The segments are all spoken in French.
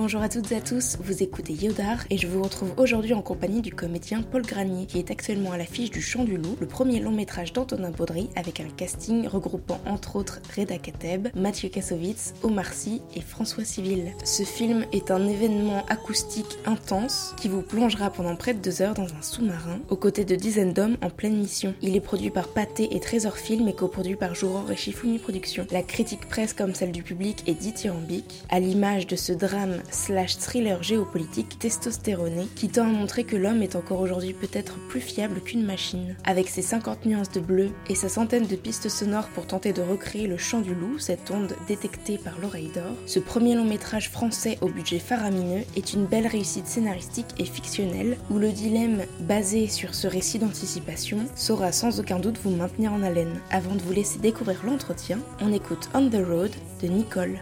bonjour à toutes et à tous, vous écoutez Yodar et je vous retrouve aujourd'hui en compagnie du comédien Paul Granier qui est actuellement à l'affiche du Chant du Loup, le premier long métrage d'Antonin Baudry avec un casting regroupant entre autres Reda Kateb, Mathieu Kassovitz, Omar Sy et François Civil. Ce film est un événement acoustique intense qui vous plongera pendant près de deux heures dans un sous-marin aux côtés de dizaines d'hommes en pleine mission. Il est produit par Pathé et Trésor Film et coproduit par Jouror et Shifumi Productions. La critique presse comme celle du public est dithyrambique, à l'image de ce drame slash thriller géopolitique testostéroné qui tend à montrer que l'homme est encore aujourd'hui peut-être plus fiable qu'une machine. Avec ses 50 nuances de bleu et sa centaine de pistes sonores pour tenter de recréer le chant du loup, cette onde détectée par l'oreille d'or, ce premier long métrage français au budget faramineux est une belle réussite scénaristique et fictionnelle où le dilemme basé sur ce récit d'anticipation saura sans aucun doute vous maintenir en haleine. Avant de vous laisser découvrir l'entretien, on écoute On the Road de Nicole.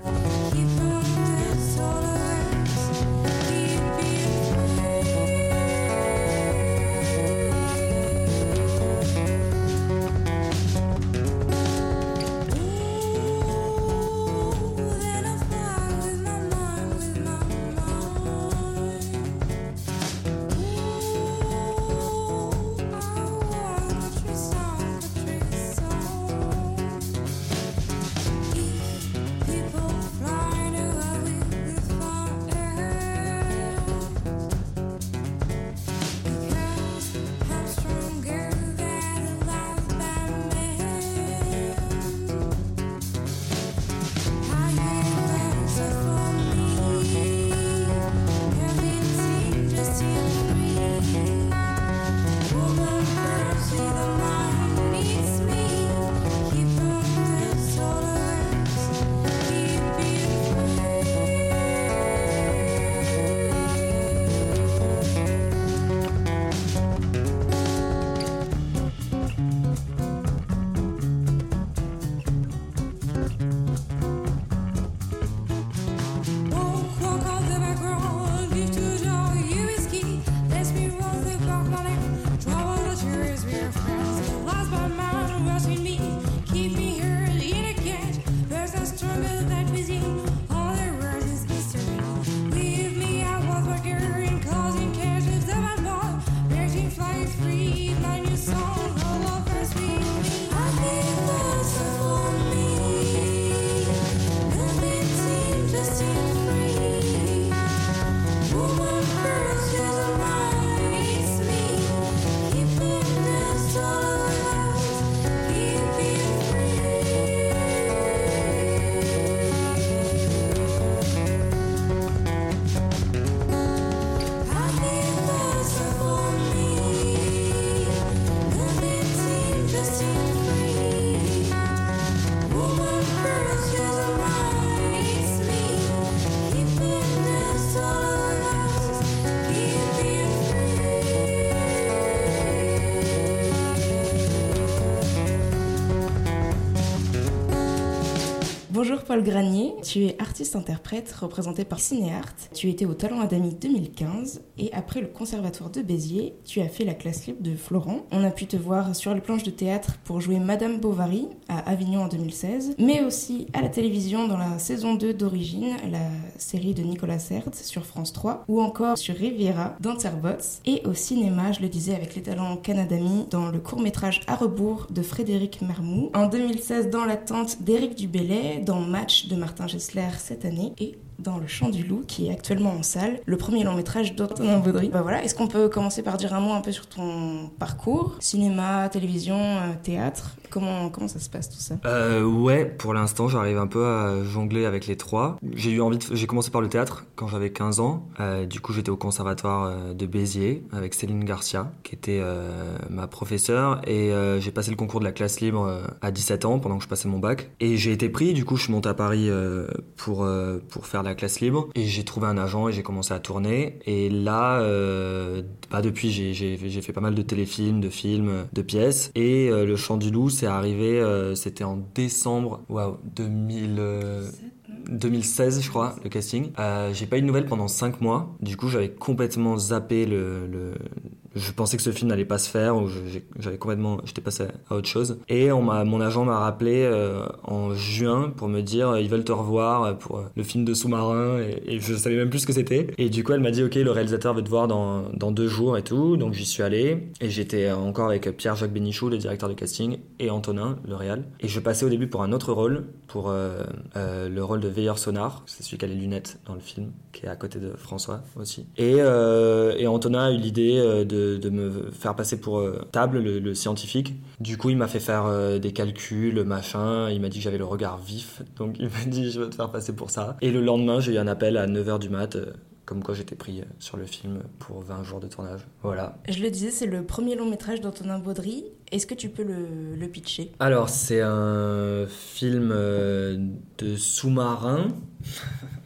feeling Paul Granier, tu es artiste-interprète représenté par Cinéart. Tu étais au Talent Adami 2015 et après le Conservatoire de Béziers, tu as fait la classe libre de Florent. On a pu te voir sur les planches de théâtre pour jouer Madame Bovary à Avignon en 2016, mais aussi à la télévision dans la saison 2 d'Origine, la série de Nicolas Sert sur France 3, ou encore sur Riviera dans Terbots, et au cinéma, je le disais avec les talents Canadami dans le court-métrage À rebours de Frédéric Mermou, en 2016 dans l'attente d'Éric Dubélé, dans De Martin Gessler cette année et dans Le Chant du Loup, qui est actuellement en salle, le premier long métrage d'Antonin Baudry. Bah voilà, est-ce qu'on peut commencer par dire un mot un peu sur ton parcours? Cinéma, télévision, euh, théâtre? Comment, comment ça se passe tout ça? Euh, Ouais, pour l'instant, j'arrive un peu à jongler avec les trois. J'ai eu envie de... J'ai commencé par le théâtre quand j'avais 15 ans. Euh, du coup, j'étais au conservatoire de Béziers avec Céline Garcia, qui était ma professeure. Et j'ai passé le concours de la classe libre à 17 ans, pendant que je passais mon bac. Et j'ai été pris, du coup, je suis monté à Paris pour, pour faire la classe libre. Et j'ai trouvé un agent et j'ai commencé à tourner. Et là, bah, depuis, j'ai fait pas mal de téléfilms, de films, de pièces. Et Le Chant du Loup, c'est arrivé, euh, c'était en décembre, waouh, 2000. 2016, je crois, le casting. Euh, j'ai pas eu de nouvelles pendant 5 mois. Du coup, j'avais complètement zappé le, le, je pensais que ce film n'allait pas se faire ou j'avais complètement j'étais passé à autre chose. Et mon agent m'a rappelé euh, en juin pour me dire ils veulent te revoir pour le film de sous-marin et, et, je savais même plus ce que c'était. Et du coup elle m'a dit ok le réalisateur veut te voir dans, dans deux jours et tout. Donc j'y suis allé. Et j'étais encore avec Pierre-Jacques Bénichou le directeur de casting et Antonin le réal. Et je passais au début pour un autre rôle pour euh, euh, le rôle de veilleur sonar. C'est celui qui a les lunettes dans le film qui est à côté de François aussi. Et Antonin a eu l'idée de de, me faire passer pour euh, Table, le, scientifique. Du coup, il m'a fait faire euh, des calculs, machin. Il m'a dit que j'avais le regard vif. Donc, il m'a dit, je vais te faire passer pour ça. Et le lendemain, j'ai eu un appel à 9h du mat. Euh, comme quoi j'étais pris sur le film pour 20 jours de tournage. Voilà. Je le disais, c'est le premier long métrage d'Antonin Baudry. Est-ce que tu peux le, le pitcher? Alors, c'est un film de sous-marin.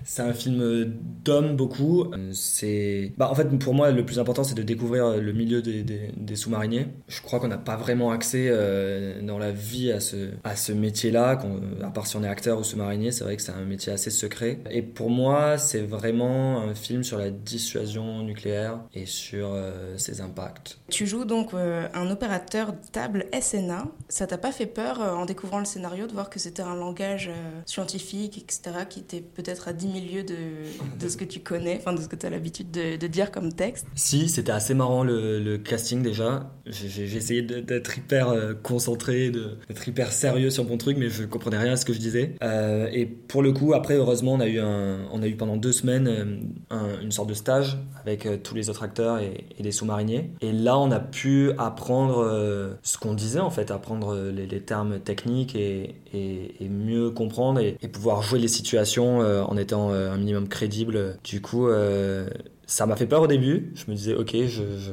C'est un film d'hommes beaucoup. C'est, bah, en fait, pour moi, le plus important, c'est de découvrir le milieu des, sous-mariniers. Je crois qu'on n'a pas vraiment accès euh, dans la vie à ce, métier-là, à part si on est acteur ou sous-marinier. C'est vrai que c'est un métier assez secret. Et pour moi, c'est vraiment un film sur la dissuasion nucléaire et sur euh, ses impacts. Tu joues donc euh, un opérateur table SNA. Ça t'a pas fait peur en découvrant le scénario de voir que c'était un langage scientifique, etc., qui était peut-être à 10 000 milieu de, de ce que tu connais, enfin de ce que tu as l'habitude de, dire comme texte Si, c'était assez marrant le, casting déjà. J'ai essayé d'être hyper euh, concentré, d'être hyper sérieux sur mon truc, mais je comprenais rien à ce que je disais. Euh, et pour le coup, après, heureusement, on a eu, un, on a eu pendant deux semaines euh, une sorte de stage avec tous les autres acteurs et, et les sous-mariniers. Et là, on a pu apprendre ce qu'on disait en fait, apprendre les, les termes techniques et, et, et mieux comprendre et, pouvoir jouer les situations en étant un minimum crédible. Du coup, euh, ça m'a fait peur au début. Je me disais, ok, je, je,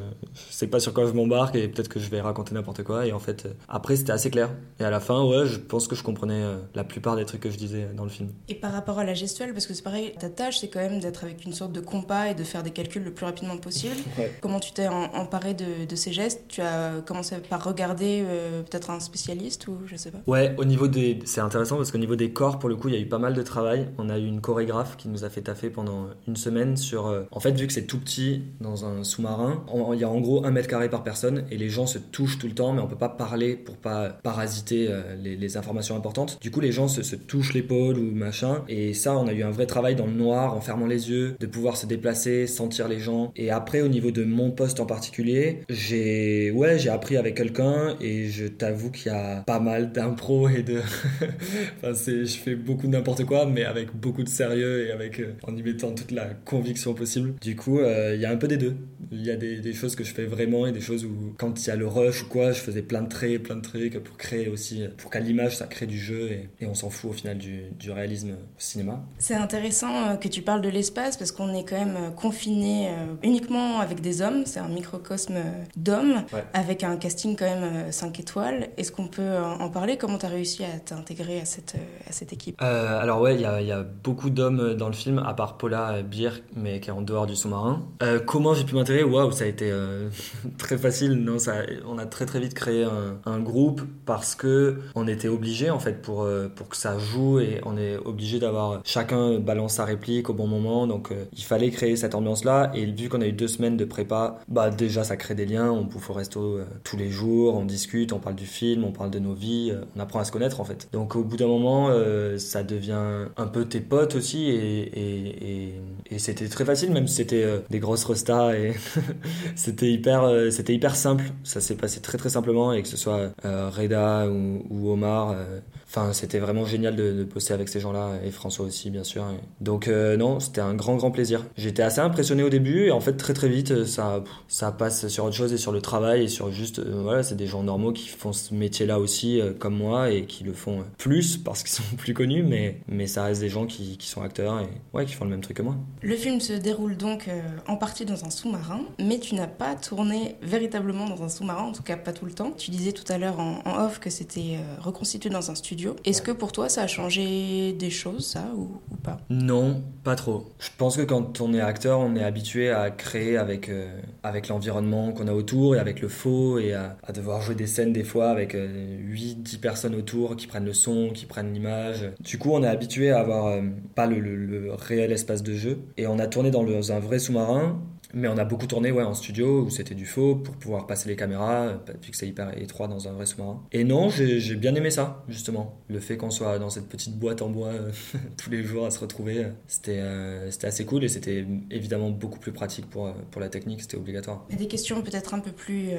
sais pas sur quoi je m'embarque et peut-être que je vais raconter n'importe quoi. Et en fait, euh, après, c'était assez clair. Et à la fin, ouais, je pense que je comprenais euh, la plupart des trucs que je disais dans le film. Et par rapport à la gestuelle, parce que c'est pareil, ta tâche, c'est quand même d'être avec une sorte de compas et de faire des calculs le plus rapidement possible. Comment tu t'es emparé de, de, ces gestes? Tu as commencé par regarder euh, peut-être un spécialiste ou je sais pas? Ouais, au niveau des. C'est intéressant parce qu'au niveau des corps, pour le coup, il y a eu pas mal de travail. On a eu une chorégraphe qui nous a fait taffer pendant une semaine sur. En fait, vu c'est tout petit dans un sous-marin, il y a en gros un mètre carré par personne et les gens se touchent tout le temps, mais on peut pas parler pour pas parasiter euh, les, informations importantes. Du coup, les gens se, touchent l'épaule ou machin. Et ça, on a eu un vrai travail dans le noir, en fermant les yeux, de pouvoir se déplacer, sentir les gens. Et après, au niveau de mon poste en particulier, j'ai ouais, j'ai appris avec quelqu'un et je t'avoue qu'il y a pas mal d'impro et de. enfin, je fais beaucoup de n'importe quoi, mais avec beaucoup de sérieux et avec euh, en y mettant toute la conviction possible. Du coup, euh, il y a un peu des deux. Il y a des, des, choses que je fais vraiment et des choses où, quand il y a le rush ou quoi, je faisais plein de traits, plein de traits pour créer aussi, pour qu'à l'image ça crée du jeu et, et on s'en fout au final du, du réalisme au cinéma. C'est intéressant euh, que tu parles de l'espace parce qu'on est quand même euh, confiné uniquement avec des hommes. C'est un microcosme d'hommes avec un casting quand même 5 étoiles. Est-ce qu'on peut en parler? Comment tu as réussi à t'intégrer à cette, à cette équipe? Alors, ouais, il y a, y a, beaucoup d'hommes dans le film, à part Paula Birk, mais qui est en dehors du sous-marin. Euh, comment j'ai pu m'intégrer? Waouh, ça a été euh, très facile. Non, ça, on a très très vite créé un, groupe parce que on était obligé en fait pour euh, pour que ça joue et on est obligé d'avoir chacun balance sa réplique au bon moment. Donc il fallait créer cette ambiance là. Et vu qu'on a eu deux semaines de prépa, bah déjà ça crée des liens. On bouffe au resto tous les jours, on discute, on parle du film, on parle de nos vies, on apprend à se connaître en fait. Donc au bout d'un moment, ça devient un peu tes potes aussi et, et, c'était très facile même si c'était des grosses restas et c'était hyper, euh, c'était hyper simple. Ça s'est passé très très simplement et que ce soit euh, Reda ou, Omar, euh, Enfin, c'était vraiment génial de, de, bosser avec ces gens-là et François aussi, bien sûr. Donc euh, non, c'était un grand grand plaisir. J'étais assez impressionné au début et en fait très très vite ça ça passe sur autre chose et sur le travail et sur juste euh, voilà, c'est des gens normaux qui font ce métier-là aussi euh, comme moi et qui le font plus parce qu'ils sont plus connus, mais mais ça reste des gens qui, qui, sont acteurs et ouais qui font le même truc que moi. Le film se déroule donc en partie dans un sous-marin, mais tu n'as pas tourné véritablement dans un sous-marin, en tout cas pas tout le temps. Tu disais tout à l'heure en, off que c'était reconstitué dans un studio est-ce que pour toi ça a changé des choses, ça, ou, pas? Non, pas trop. Je pense que quand on est acteur, on est habitué à créer avec, euh, avec l'environnement qu'on a autour et avec le faux et à, devoir jouer des scènes des fois avec 8-10 euh, personnes autour qui prennent le son, qui prennent l'image. Du coup, on est habitué à avoir euh, pas le, le, réel espace de jeu et on a tourné dans, le, dans un sous-marin Mais on a beaucoup tourné ouais, en studio où c'était du faux pour pouvoir passer les caméras, vu que c'est hyper étroit dans un vrai sous-marin. Et non, j'ai bien aimé ça, justement. Le fait qu'on soit dans cette petite boîte en bois tous les jours à se retrouver, c'était c'était assez cool et c'était évidemment beaucoup plus pratique pour, pour la technique, c'était obligatoire. Des questions peut-être un peu plus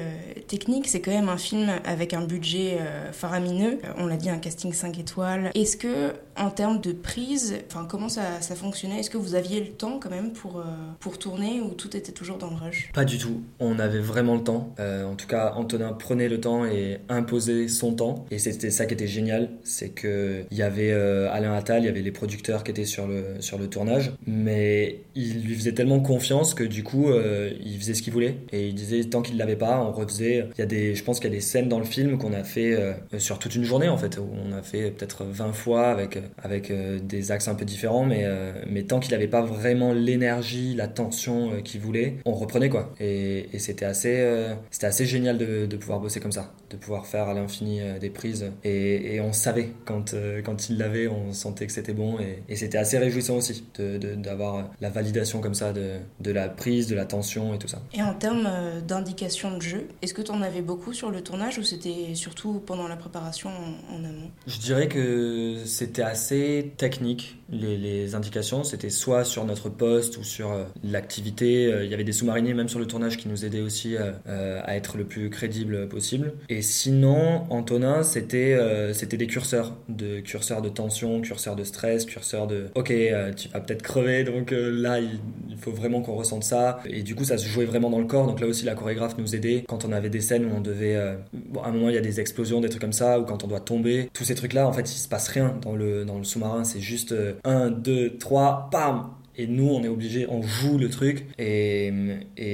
techniques, c'est quand même un film avec un budget faramineux. On l'a dit, un casting 5 étoiles. Est-ce que, en termes de prise, comment ça, ça fonctionnait? Est-ce que vous aviez le temps quand même pour, euh, pour tourner ou tout était toujours dans le rush Pas du tout. On avait vraiment le temps. Euh, en tout cas, Antonin prenait le temps et imposait son temps. Et c'était ça qui était génial. C'est qu'il y avait euh, Alain Attal, il y avait les producteurs qui étaient sur le, sur le tournage. Mais il lui faisait tellement confiance que du coup, il faisait ce qu'il voulait. Et il disait, tant qu'il l'avait pas, on refaisait. Il y a des, je pense qu'il y a des scènes dans le film qu'on a fait sur toute une journée en fait. Où on a fait peut-être 20 fois avec, avec des axes un peu différents. Mais, mais tant qu'il n'avait pas vraiment l'énergie, la tension euh, qu'il voulait, on reprenait quoi. Et, c'était assez, euh, assez génial de, pouvoir bosser comme ça, de pouvoir faire à l'infini euh, des prises. Et, on savait quand, quand il l'avait, on sentait que c'était bon. Et, c'était assez réjouissant aussi d'avoir la validation comme ça de, de la prise, de la tension et tout ça. Et en termes d'indication de jeu, est-ce que tu en avais beaucoup sur le tournage ou c'était surtout pendant la préparation en, amont? Je dirais que c'était assez technique. Les, les indications, c'était soit sur notre poste ou sur euh, l'activité. Euh, il y avait des sous-mariniers même sur le tournage qui nous aidaient aussi euh, à être le plus crédible possible. Et sinon, Antonin, c'était c'était des curseurs, de curseurs de tension, curseurs de stress, curseurs de ok, tu vas peut-être crever, donc là il, faut vraiment qu'on ressente ça. Et du coup, ça se jouait vraiment dans le corps. Donc là aussi, la chorégraphe nous aidait quand on avait des scènes où on devait, bon, à un moment il y a des explosions, des trucs comme ça, ou quand on doit tomber. Tous ces trucs-là, en fait, il se passe rien dans le dans le sous-marin. C'est juste 1, 2, 3, pam et nous on est obligé on joue le truc. Et,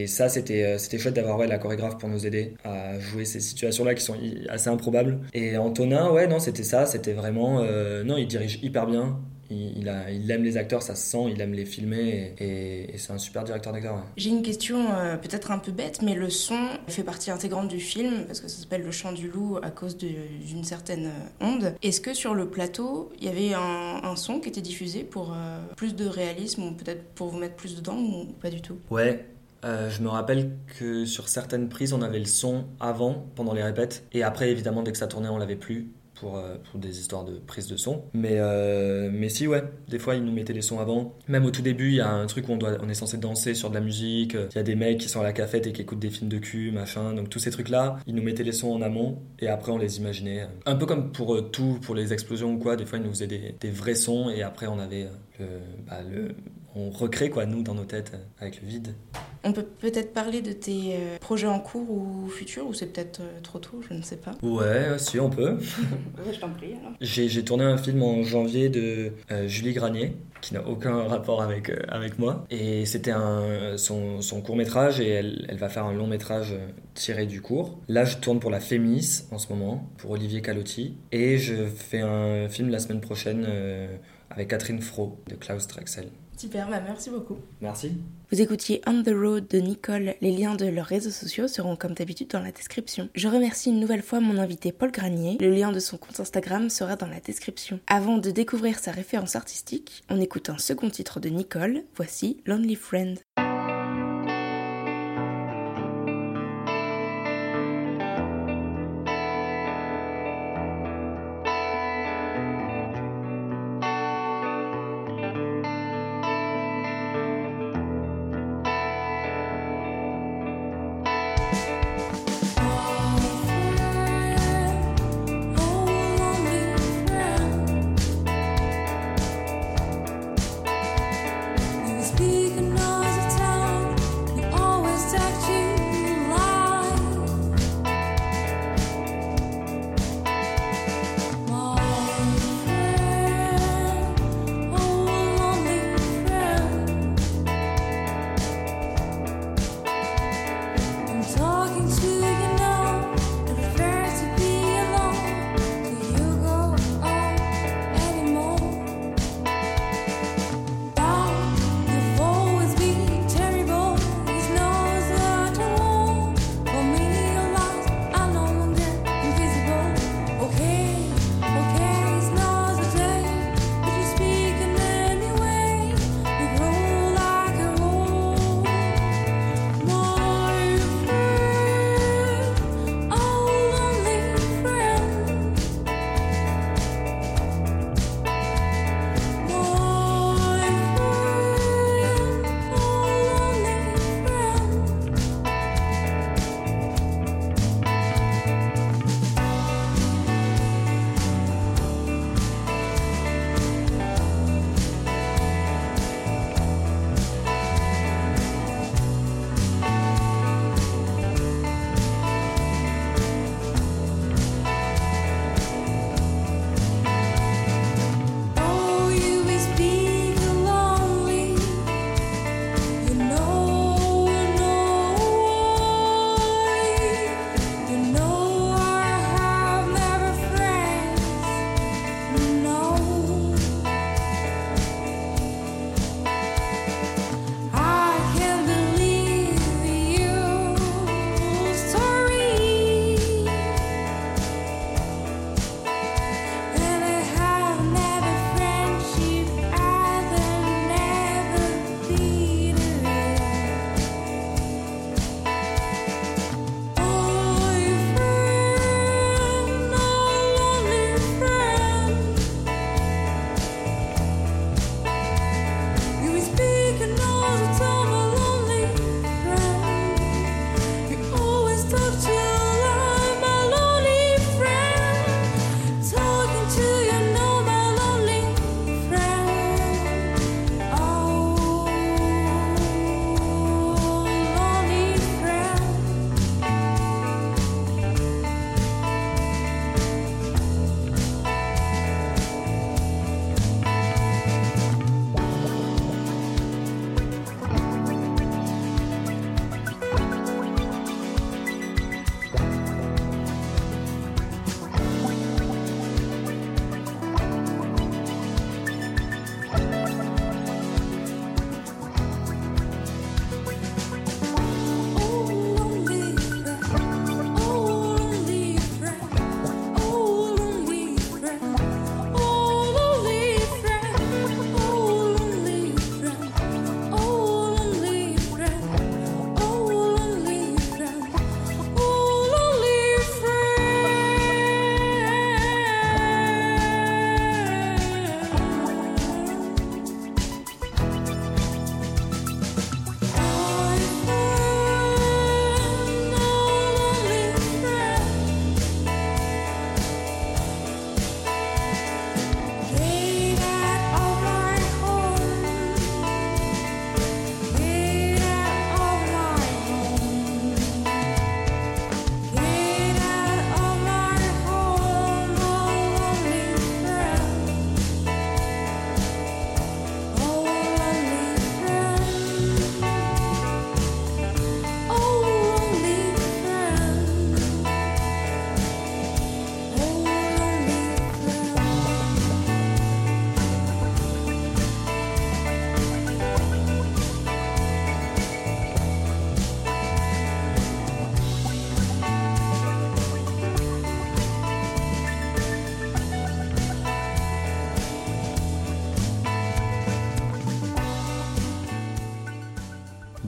ça c'était euh, c'était chouette d'avoir ouais, la chorégraphe pour nous aider à jouer ces situations là qui sont assez improbables. Et Antonin ouais non c'était ça c'était vraiment euh, non il dirige hyper bien il, a, il, aime les acteurs, ça se sent, il aime les filmer et, c'est un super directeur d'acteurs. J'ai une question euh, peut-être un peu bête, mais le son fait partie intégrante du film parce que ça s'appelle Le Chant du Loup à cause d'une certaine euh, onde. Est-ce que sur le plateau, il y avait un, son qui était diffusé pour euh, plus de réalisme ou peut-être pour vous mettre plus dedans ou pas du tout? Ouais, je me rappelle que sur certaines prises, on avait le son avant, pendant les répètes, et après, évidemment, dès que ça tournait, on l'avait plus pour, euh, pour des histoires de prise de son. Mais, euh, mais si, ouais, des fois, ils nous mettaient les sons avant. Même au tout début, il y a un truc où on, doit, on est censé danser sur de la musique. Il y a des mecs qui sont à la cafette et qui écoutent des films de cul, machin. Donc, tous ces trucs-là, ils nous mettaient les sons en amont et après, on les imaginait. Un peu comme pour euh, tout, pour les explosions ou quoi, des fois, ils nous faisaient des, vrais sons et après, on avait le, bah, le, on recrée quoi nous dans nos têtes avec le vide. On peut peut-être parler de tes euh, projets en cours ou futurs ou c'est peut-être euh, trop tôt, je ne sais pas. Ouais, si on peut. je t'en prie alors. J'ai tourné un film en janvier de euh, Julie Granier qui n'a aucun rapport avec, avec moi. Et c'était son, son court métrage et elle, elle, va faire un long métrage tiré du cours. Là, je tourne pour la Fémis en ce moment, pour Olivier Calotti. Et je fais un film la semaine prochaine avec Catherine Fro de Klaus Drexel. Super, bah merci beaucoup. Merci. Vous écoutiez On the Road de Nicole. Les liens de leurs réseaux sociaux seront comme d'habitude dans la description. Je remercie une nouvelle fois mon invité Paul Granier. Le lien de son compte Instagram sera dans la description. Avant de découvrir sa référence artistique, on écoute un second titre de Nicole. Voici Lonely Friend.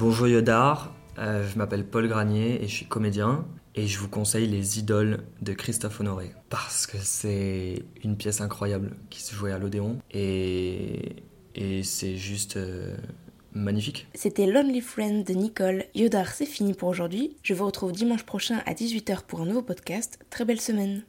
Bonjour Yodar, euh, je m'appelle Paul Granier et je suis comédien. Et je vous conseille Les Idoles de Christophe Honoré. Parce que c'est une pièce incroyable qui se jouait à l'Odéon. Et, et c'est juste euh, magnifique. C'était Lonely Friend de Nicole. Yodar, c'est fini pour aujourd'hui. Je vous retrouve dimanche prochain à 18h pour un nouveau podcast. Très belle semaine.